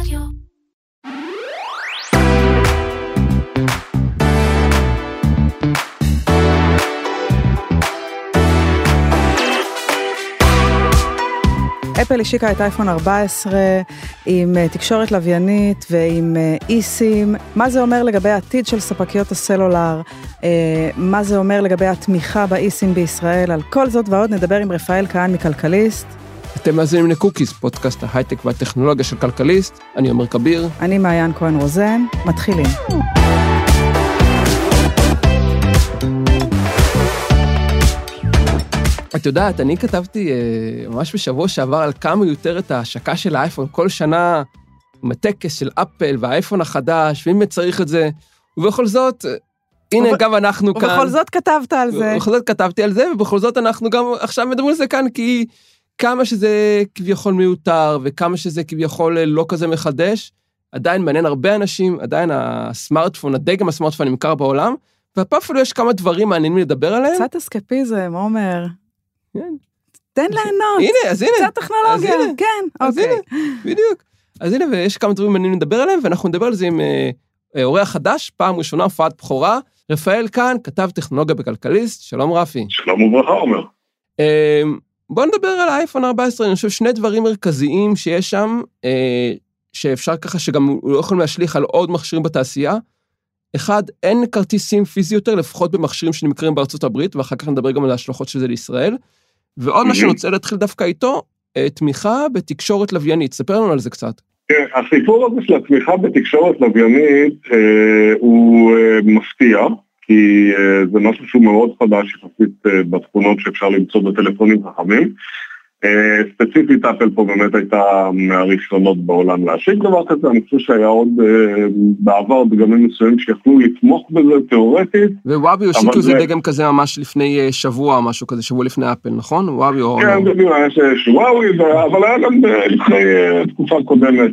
רדיו. אפל השיקה את אייפון 14 עם אה, תקשורת לוויינית ועם אה, אי-סים. מה זה אומר לגבי העתיד של ספקיות הסלולר? אה, מה זה אומר לגבי התמיכה באי-סים בישראל? על כל זאת ועוד נדבר עם רפאל כהן מכלכליסט. אתם מאזינים לקוקיס, פודקאסט ההייטק והטכנולוגיה של כלכליסט. אני עומר כביר. אני מעיין כהן רוזן. מתחילים. את יודעת, אני כתבתי אה, ממש בשבוע שעבר על כמה מיותרת ההשקה של האייפון. כל שנה עם הטקס של אפל והאייפון החדש, ואם צריך את זה. ובכל זאת, אה, הנה וב- גם אנחנו כאן. ובכל זאת כתבת על זה. ובכל זאת כתבתי על זה, ובכל זאת אנחנו גם עכשיו מדברים על זה כאן, כי כמה שזה כביכול מיותר, וכמה שזה כביכול אה, לא כזה מחדש, עדיין מעניין הרבה אנשים, עדיין הסמארטפון, הדגם הסמארטפון נמכר בעולם, והפה אפילו יש כמה דברים מעניינים לדבר עליהם. קצת אסקפיזם, עומר. כן. תן ליהנות. הנה, אז הנה, קצת טכנולוגיה. אז הנה. כן, אז אוקיי. הנה, בדיוק. אז הנה, ויש כמה דברים מעניינים לדבר עליהם, ואנחנו נדבר על זה עם אה, אה, אורח חדש, פעם ראשונה, הופעת בכורה. רפאל כאן, כתב טכנולוגיה בכלכליסט, שלום רפי. שלום וברכה עומר. בוא נדבר על האייפון 14, אני חושב שני דברים מרכזיים שיש שם, אה, שאפשר ככה שגם לא יכולים להשליך על עוד מכשירים בתעשייה. אחד, אין כרטיסים פיזי יותר, לפחות במכשירים שנמכרים בארצות הברית, ואחר כך נדבר גם על ההשלכות של זה לישראל. ועוד מה שאני רוצה להתחיל דווקא איתו, אה, תמיכה בתקשורת לוויינית, ספר לנו על זה קצת. כן, הסיפור הזה של התמיכה בתקשורת לוויינית אה, הוא אה, מפתיע, כי אה, זה משהו שהוא מאוד חדש יחסית אה, בתכונות שאפשר למצוא בטלפונים חכמים. אה, ספציפית אפל פה באמת הייתה מהראשונות בעולם להשיק דבר כזה, אני חושב שהיה עוד בעבר דגמים מסוימים שיכלו לתמוך בזה תיאורטית. ווואבי הושיקו זה- דגם כזה ממש לפני שבוע, משהו כזה, שבוע לפני אפל, נכון? וואבי או... כן, בדיוק, אה, שוואוי, אבל היה גם לפני תקופה קודמת,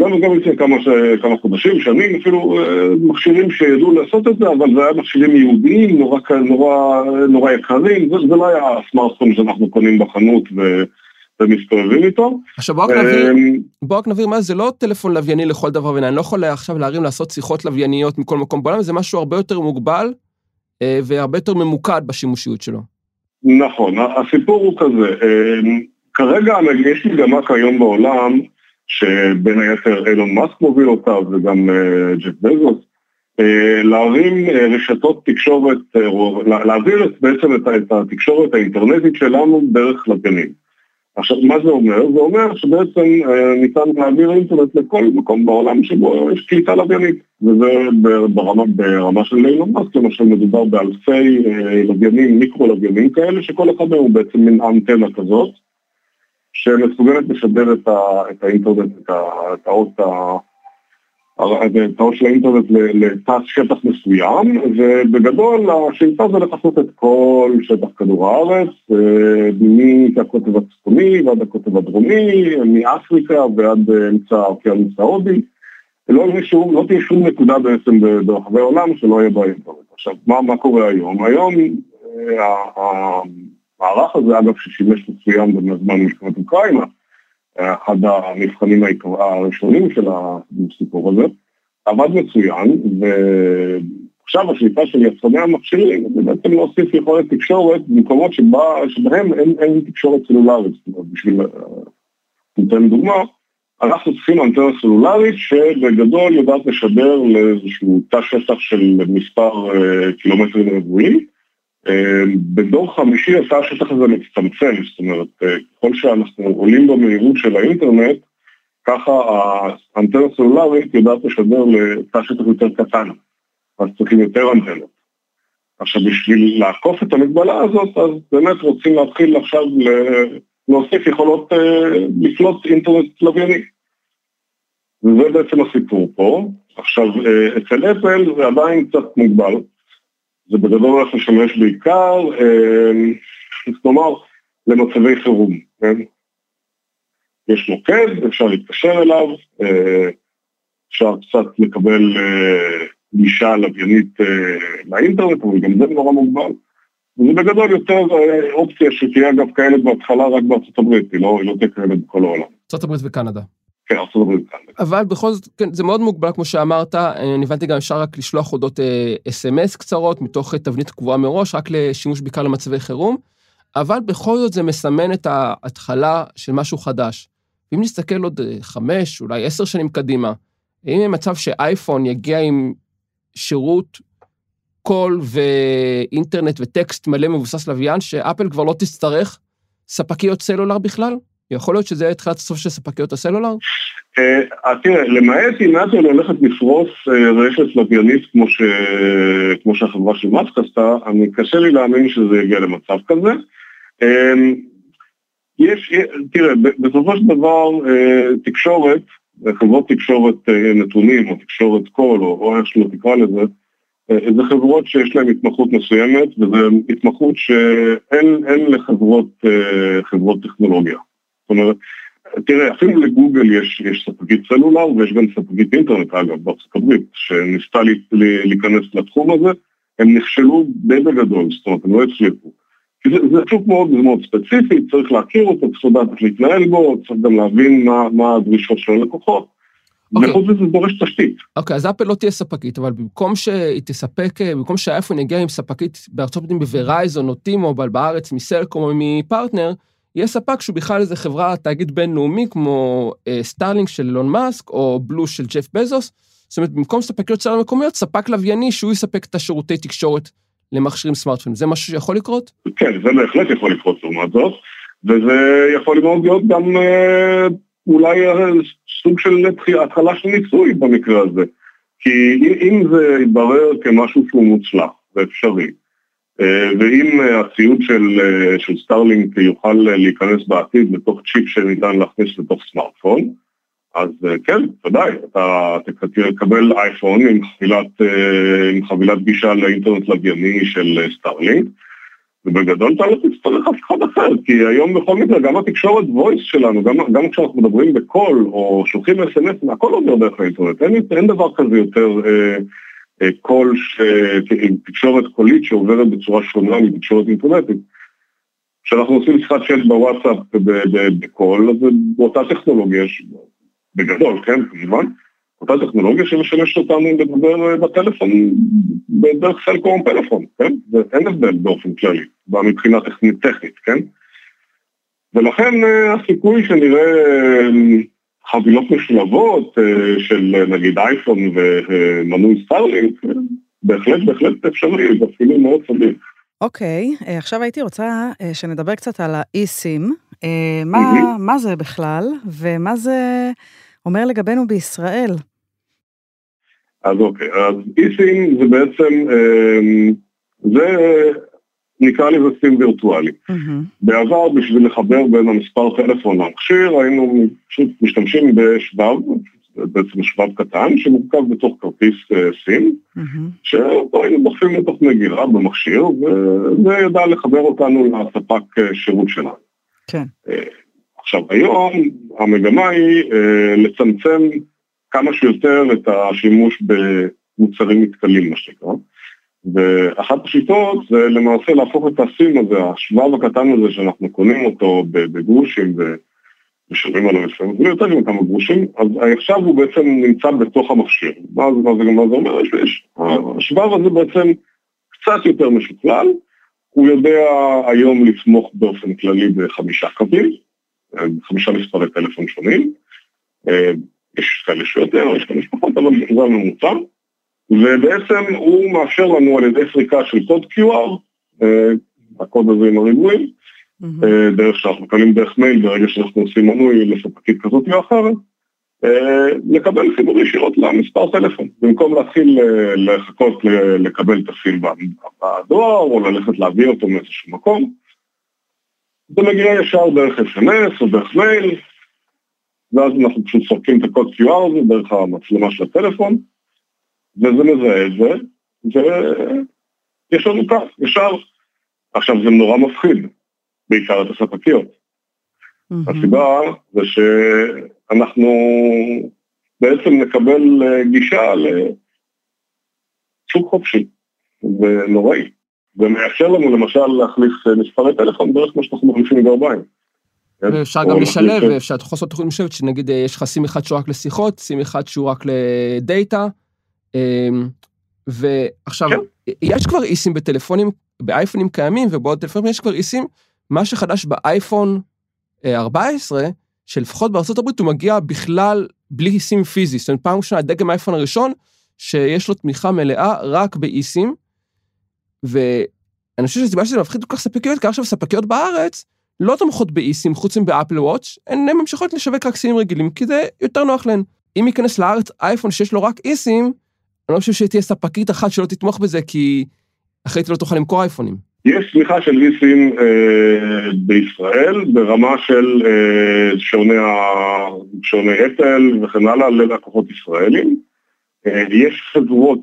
גם גם לפני כמה כמה חודשים, שנים, אפילו אה, מכשירים שידעו לעשות את זה, אבל זה היה מכשירים יהודיים, נורא נורא נורא יקרים, זה זה לא היה הסמארטפון שאנחנו קונים בחנות ו- ומסתובבים איתו. עכשיו בוא רק נבהיר, אה, בוא רק נבהיר מה זה לא טלפון לווייני לכל דבר ועניין, אני לא יכול עכשיו להרים לעשות שיחות לווייניות מכל מקום בעולם, זה משהו הרבה יותר מוגבל אה, והרבה יותר ממוקד בשימושיות שלו. נכון, הסיפור הוא כזה, אה, כרגע יש מגמה כיום בעולם, שבין היתר אילון מאסק מוביל אותה וגם אה, ג'ף בזוס, אה, להרים אה, רשתות תקשורת, להעביר בעצם את התקשורת האינטרנטית שלנו דרך לוויינים. עכשיו, מה זה אומר? זה אומר שבעצם ניתן להעביר אינטרנט לכל מקום בעולם שבו יש קליטה לוויינית. וזה ברמה, ברמה של אילון מאסק, למשל מדובר באלפי לוויינים, מיקרו-לוויינים כאלה, שכל אחד מהם הוא בעצם מין אנטנה כזאת, שמסוגלת לשדר את, ה, את האינטרנט, את, האות ה... את האות של האינטרנט לתת שטח מסוים, ובגדול השאיפה זה לכסות את כל שטח כדור הארץ, אה, מהקוטב הצפוני ועד הקוטב הדרומי, מאפריקה ועד אה, אמצע האוקיינוס ההודי. לא, לא תהיה שום נקודה בעצם ברחבי העולם שלא יהיה בה אינטרנט. עכשיו, מה, מה קורה היום? היום אה, המערך הזה, אגב, ששימש מצוין בזמן מלחמת אוקראינה, היה אחד המבחנים הראשונים של הסיפור הזה, עבד מצוין, ועכשיו השליטה של יצרני המכשירים זה בעצם להוסיף יכולת תקשורת במקומות שבה, שבהם אין, אין תקשורת סלולרית. זאת אומרת, בשביל, אה, ניתן דוגמה, אנחנו צריכים אנטנה סלולרית שבגדול יודעת לשדר לאיזשהו תא שטח של מספר אה, קילומטרים רבועים. אה, בדור חמישי התא השטח הזה מצטמצם, זאת אומרת, אה, ככל שאנחנו עולים במהירות של האינטרנט, ככה האנטנה הסלולרית יודעת לשדר לתא שטח יותר קטן, אז צריכים יותר אנטנות. עכשיו, בשביל לעקוף את המגבלה הזאת, אז באמת רוצים להתחיל עכשיו להוסיף יכולות אה, לפלוט אינטרנט לווייני. וזה בעצם הסיפור פה. עכשיו, אה, אצל אפל זה עדיין קצת מוגבל. זה בגדול הולך לשמש בעיקר, אה, כלומר, למצבי חירום, כן? יש מוקד, אפשר להתקשר אליו, אה, אפשר קצת לקבל אה, גישה לוויינית לאינטרנט, אבל גם זה נורא מוגבל. וזה בגדול יותר אופציה שתהיה אגב קיימת בהתחלה רק בארצות הברית, היא לא, היא לא תהיה קיימת בכל העולם. ארה"ב וקנדה. כן, ארצות הברית כאן. אבל בכל זאת, כן, זה מאוד מוגבל, כמו שאמרת, אני הבנתי גם אפשר רק לשלוח הודעות אס.אם.אס קצרות, מתוך תבנית קבועה מראש, רק לשימוש בעיקר למצבי חירום, אבל בכל זאת זה מסמן את ההתחלה של משהו חדש. ואם נסתכל עוד חמש, אולי עשר שנים קדימה, האם יהיה מצב שאייפון יגיע עם שירות קול ואינטרנט וטקסט מלא מבוסס לוויין, שאפל כבר לא תצטרך ספקיות סלולר בכלל? יכול להיות שזה יהיה תחילת הסוף של ספקיות הסלולר? אה, תראה, למעט אם אפל הולכת לפרוס אה, רשת לוויינית כמו שהחברה של מאסק עשתה, אני קשה לי להאמין שזה יגיע למצב כזה. אה, יש, תראה, בסופו של דבר תקשורת, חברות תקשורת נתונים או תקשורת קול או איך שלא תקרא לזה, זה חברות שיש להן התמחות מסוימת וזו התמחות שאין לחברות חברות טכנולוגיה. אומרת, תראה, אפילו לגוגל יש, יש ספקית סלולר ויש גם ספקית אינטרנט, אגב, בארצות הברית, שניסתה להיכנס לתחום הזה, הם נכשלו די בגדול, זאת אומרת, הם לא הצליחו. כי זה, זה שוק מאוד מאוד ספציפי, צריך להכיר אותו, צריך לדעת איך להתנהל בו, צריך גם להבין מה, מה הדרישות של הלקוחות. Okay. וחוץ מזה זה דורש תשתית. אוקיי, okay, אז אפל לא תהיה ספקית, אבל במקום שהיא תספק, במקום שהאייפון יגיע עם ספקית בארצות הברית בוורייזון או T-Mobile בארץ מסלקום או מפרטנר, יהיה ספק שהוא בכלל איזה חברה, תאגיד בינלאומי כמו אה, סטארלינק של אילון מאסק או בלו של ג'ף בזוס. זאת אומרת, במקום ספקיות סלולר מקומיות, ספק לווייני שהוא יספק את השירותי תקשורת למכשירים סמארטפונים. זה משהו שיכול לקרות? כן, זה בהחלט יכול לקרות לעומת זאת, וזה יכול מאוד להיות גם אה, אולי אה, סוג של התחלה של ניסוי במקרה הזה. כי אם זה יתברר כמשהו שהוא מוצלח ואפשרי, ואם אה, הציוד של, אה, של סטארלינק יוכל להיכנס בעתיד לתוך צ'יפ שניתן להכניס לתוך סמארטפון, אז כן, ודאי, אתה תקבל אייפון עם חבילת, עם חבילת גישה לאינטרנט לווייני של סטארלינק, ובגדול אתה לא תצטרך אף אחד אחר, כי היום בכל מקרה גם התקשורת voice שלנו, גם, גם כשאנחנו מדברים בקול או שולחים אס.אם.אס, הכל עובר דרך האינטרנט, אין, אין דבר כזה יותר אה, קול, תקשורת קולית שעוברת בצורה שונה מתקשורת אינטרנטית. כשאנחנו עושים שיחת צ'אט בוואטסאפ בקול, אז באותה טכנולוגיה, בגדול, כן, כמובן, אותה טכנולוגיה שמשמשת אותנו לדבר בטלפון, בדרך סלקום פלאפון, כן? ואין הבדל באופן כללי, מבחינה טכנית, כן? ולכן אה, הסיכוי שנראה חבילות משולבות אה, של נגיד אייפון ומנוי סטארלינק, בהחלט בהחלט אפשרי, זה אפילו מאוד סביר. אוקיי, okay, אה, עכשיו הייתי רוצה אה, שנדבר קצת על האי-סים. מה, mm-hmm. מה זה בכלל, ומה זה אומר לגבינו בישראל? אז אוקיי, אז אי-סים זה בעצם, זה נקרא לזה סים וירטואלי. Mm-hmm. בעבר, בשביל לחבר בין המספר טלפון למכשיר, היינו פשוט משתמשים בשבב, בעצם שבב קטן, שמורכב בתוך כרטיס uh, סים, mm-hmm. שאותו היינו דוחפים לתוך מגירה במכשיר, וזה ידע לחבר אותנו לספק uh, שירות שלנו. כן. Uh, עכשיו, היום המגמה היא uh, לצמצם כמה שיותר את השימוש במוצרים מתכלים, מה שנקרא. ואחת השיטות זה למעשה להפוך את הסים הזה, השבב הקטן הזה שאנחנו קונים אותו בגרושים ומשלמים עליו לפעמים, זה יותר גם כמה גרושים, אז עכשיו הוא בעצם נמצא בתוך המכשיר. מה זה, מה זה, מה זה אומר? יש, השבב הזה בעצם קצת יותר משוכלל, הוא יודע היום לתמוך באופן כללי בחמישה קווים, חמישה מספרי טלפון שונים, יש כאלה שיותר, יש כאלה שפחות, אבל זה הממוצע. ובעצם הוא מאפשר לנו על ידי סריקה של קוד QR, אה, הקוד הזה עם הריבועים, אה, דרך שאנחנו מקבלים דרך מייל ברגע שאנחנו עושים מנוי לספקית כזאת או אחרת, אה, לקבל חיבור ישירות למספר טלפון, במקום להתחיל לחכות לקבל את הפיל בדואר או ללכת להביא אותו מאיזשהו מקום. זה מגיע ישר דרך SMS או דרך מייל, ואז אנחנו פשוט סורקים את הקוד QR הזה דרך המצלמה של הטלפון, וזה מזהה את זה, ויש לנו כך, ישר. עכשיו זה נורא מפחיד, בעיקר את הספקיות. Mm-hmm. הסיבה זה שאנחנו בעצם נקבל אה, גישה לשוק חופשי, ונוראי. ומאפשר לנו למשל להחליף אה, מספרי טלפון דרך מה שאנחנו מחליפים גרביים. ואפשר גם לשלב, ואפשר לעשות תוכנית משלבת, שנגיד יש לך סים אחד שהוא רק לשיחות, סים אחד שהוא רק לדאטה. ועכשיו, כן. יש כבר איסים בטלפונים, באייפונים קיימים, ובעוד טלפונים יש כבר איסים. מה שחדש באייפון 14, שלפחות בארצות הברית הוא מגיע בכלל בלי איסים פיזי. זאת אומרת, פעם ראשונה, דגם האייפון הראשון, שיש לו תמיכה מלאה רק באיסים. ואני חושב שהסיבה שזה מפחיד כל כך ספקיות, כי עכשיו ספקיות בארץ לא תומכות באיסים חוץ מבאפל וואץ', הן ממשיכות לשווק רק סימים רגילים, כי זה יותר נוח להן. אם ייכנס לארץ אייפון שיש לו רק איסים, אני לא חושב שתהיה ספקית אחת שלא תתמוך בזה, כי אחרת לא תוכל למכור אייפונים. יש צמיחה של איסים אה, בישראל ברמה של אה, שעוני, שעוני אפל וכן הלאה ללקוחות ישראלים. אה, יש חברות,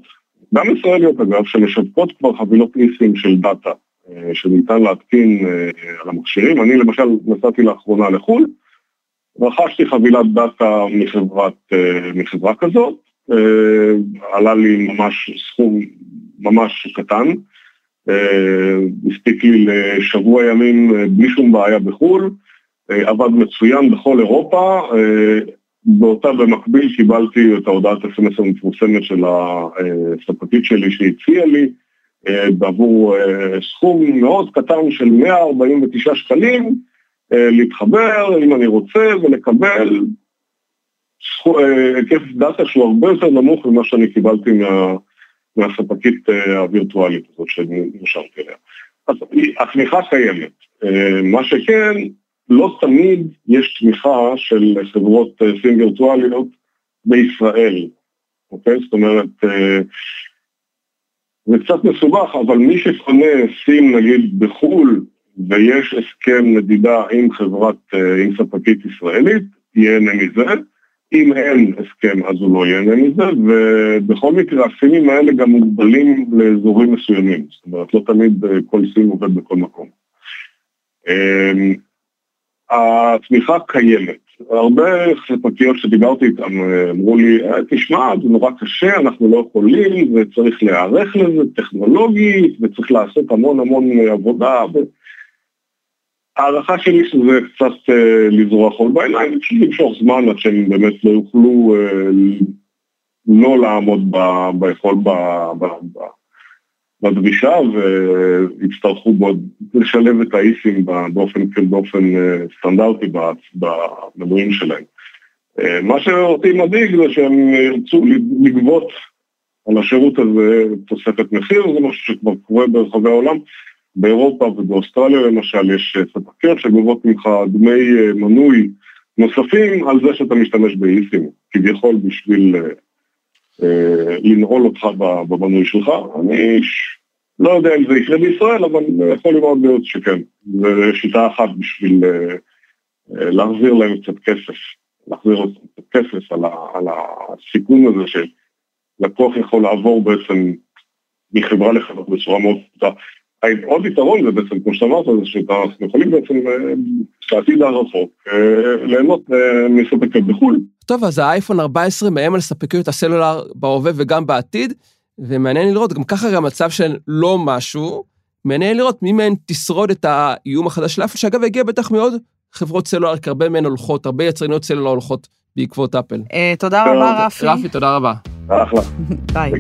גם ישראליות אגב, שמשווקות כבר חבילות איסים של דאטה, אה, שניתן להתקין אה, על המכשירים. אני למשל נסעתי לאחרונה לחו"ל, רכשתי חבילת דאטה מחברת, אה, מחברה כזאת, עלה לי ממש סכום ממש קטן. אה, הספיק לי לשבוע ימים אה, בלי שום בעיה בחו"ל, אה, עבד מצוין בכל אירופה, באותה במקביל קיבלתי את ההודעת אס.אם.אס המפורסמת של הספקית שלי שהציעה לי, בעבור סכום מאוד קטן של 149 שקלים, להתחבר אם אני רוצה ולקבל היקף דאטה שהוא הרבה יותר נמוך ממה שאני קיבלתי מה... מהספקית אה, הווירטואלית הזאת שנרשמתי אליה. אז התמיכה קיימת. אה, מה שכן, לא תמיד יש תמיכה של חברות אה, סים וירטואליות בישראל, אוקיי? זאת אומרת, זה קצת מסובך, אבל מי שקונה סים נגיד בחו"ל, ויש הסכם נדידה עם חברת, עם ספקית ישראלית, ייהנה מזה. אם אין הסכם אז הוא לא ייהנה מזה, ובכל מקרה הסימים האלה גם מוגבלים לאזורים מסוימים, זאת אומרת לא תמיד אה, כל סים עובד בכל מקום. אמ, התמיכה קיימת. הרבה ספקיות שדיברתי איתן אה, אמרו לי, אה, תשמע, זה נורא קשה, אנחנו לא יכולים, וצריך להיערך לזה טכנולוגית, וצריך לעשות המון המון עבודה, ההערכה שלי שזה קצת אה, לזרוע חול בעיניים, פשוט למשוך זמן עד שהם באמת לא יוכלו אה, לא לעמוד ביכול בדרישה ויצטרכו לשלב את האיסים באופן, באופן אה, סטנדרטי במנויים שלהם. אה, מה שאותי מדאיג זה שהם ירצו לגבות על השירות הזה תוספת מחיר, זה משהו שכבר קורה ברחבי העולם. באירופה ובאוסטרליה למשל יש אה, ספקיות שגובות ממך דמי אה, מנוי נוספים על זה שאתה משתמש באיסים, כביכול בשביל אה, אה, לנעול אותך במנוי שלך. אני לא יודע אם זה יקרה בישראל, אבל יכול מאוד שכן. זו שיטה אחת בשביל אה, אה, להחזיר להם קצת כסף, להחזיר להם קצת כסף על, ה, על הסיכון הזה שלקוח יכול לעבור בעצם מחברה לחברה בצורה מאוד פשוטה. עוד יתרון זה בעצם, כמו שאתה אמרת, זה שאנחנו יכולים בעצם בעתיד אה, הרחוק אה, ליהנות אה, מספקיות בחו"ל. טוב, אז האייפון 14 מאיים על ספקיות הסלולר בהווה וגם בעתיד, ומעניין לראות, גם ככה גם מצב של לא משהו, מעניין לראות מי מהן תשרוד את האיום החדש של אפל, שאגב הגיע בטח מאוד חברות סלולר, כי הרבה מהן הולכות, הרבה יצרניות סלולר הולכות בעקבות אפל. תודה רבה, רפי. רפי, תודה רבה. אחלה. ביי.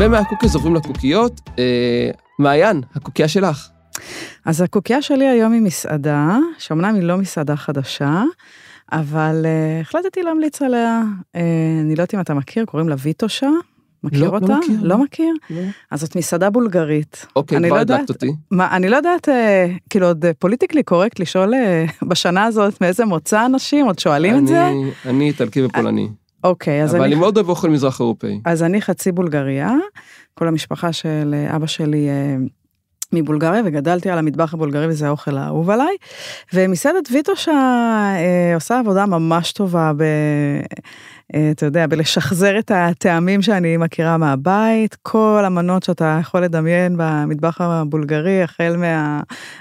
ומהקוקיז עוברים לקוקיות. אה, מעיין, הקוקייה שלך. אז הקוקייה שלי היום היא מסעדה, שאומנם היא לא מסעדה חדשה, אבל uh, החלטתי להמליץ עליה. Uh, אני לא יודעת אם אתה מכיר, קוראים לה ויטושה. מכיר לא, אותה? לא מכיר. לא מכיר? לא. אז זאת מסעדה בולגרית. אוקיי, אני כבר לא הדלקת אותי. מה, אני לא יודעת, אה, כאילו עוד פוליטיקלי קורקט לשאול אה, בשנה הזאת מאיזה מוצא אנשים, עוד שואלים את זה? אני- אני איטלקי ופולני. אוקיי, אז אבל אני... אני מאוד אוהב אוכל מזרח אירופאי. אז אני חצי בולגריה, כל המשפחה של אה, אבא שלי אה, מבולגריה, וגדלתי על המטבח הבולגרי וזה האוכל האהוב עליי. ומסעדת ויטושה אה, עושה עבודה ממש טובה ב... אה, אתה יודע, בלשחזר את הטעמים שאני מכירה מהבית, כל המנות שאתה יכול לדמיין במטבח הבולגרי, החל מה...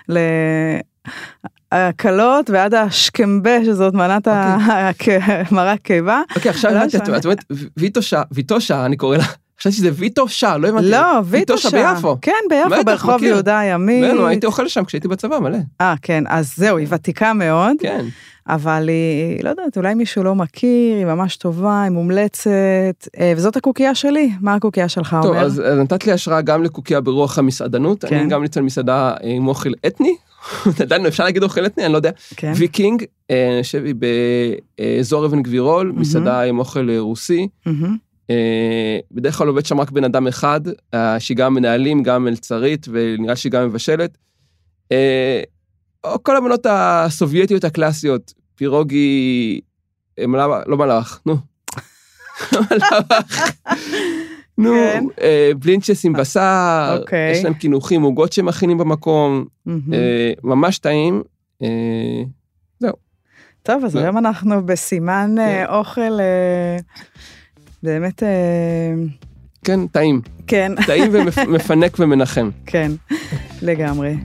ל... הקלות ועד השכמבה, שזאת מנת קיבה. אוקיי, עכשיו לא הבנתי, את משנה. את אומרת ויטושה, ויטושה, אני קורא לה. חשבתי שזה ויטושה, לא הבנתי. לא, ויטושה. ביפו. כן, ביפו, בטח, ברחוב. יהודה הימי. כן, הייתי אוכל שם כשהייתי בצבא, מלא. אה, כן, אז זהו, היא ותיקה מאוד, כן. אבל היא, לא יודעת, אולי מישהו לא מכיר, היא ממש טובה, היא מומלצת, אה, וזאת הקוקייה שלי. מה הקוקייה שלך טוב, אומר? אז אז נתת לי השראה גם לקוקייה ברוח המסעדנות. כן. אני גם נמצא במסעדה אה, עם אוכל אתני. עדיין אפשר להגיד אוכל אתני, אני לא יודע. כן, ויקינג, אה, אני חושב היא באזור אבן גבירול, מסעדה עם אוכל אה, רוסי. אה, בדרך כלל עובד שם רק בן אדם אחד, אה, שהיא גם מנהלים, גם מלצרית, ונראה שהיא גם מבשלת. אה, כל המנות הסובייטיות הקלאסיות, פירוגי, מלאך, לא מלאך, נו. מלאך. נו, כן. בלינצ'ס עם בשר, אוקיי. יש להם קינוחים, עוגות שמכינים במקום, ממש טעים. אה, טוב, אז לא. היום אנחנו בסימן כן. אוכל, באמת, אה, כן, טעים. כן, טעים ומפנק ומנחם. כן, לגמרי.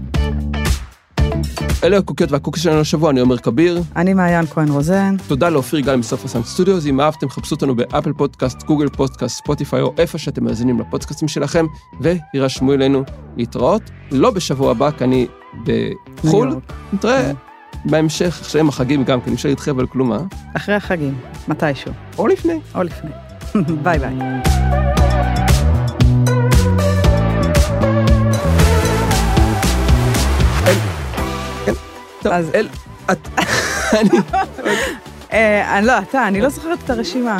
אלה העוגיות והקוקיות שלנו לשבוע, אני עומר כביר. אני מעיין כהן רוזן. תודה לאופיר גל מסוף ה sound studios, אם אהבתם חפשו אותנו באפל פודקאסט, גוגל פודקאסט, ספוטיפיי או איפה שאתם מאזינים לפודקאסטים שלכם, והירשמו אלינו להתראות. לא בשבוע הבא, כי אני בחו"ל. נתראה בהמשך, אחרי החגים גם, כי אני אפשר להתחייב על כלום, אה? אחרי החגים, מתישהו, או לפני. או לפני. ביי ביי. אז- אל... את... אני... אה, אני לא, אתה, אני לא זוכרת את הרשימה.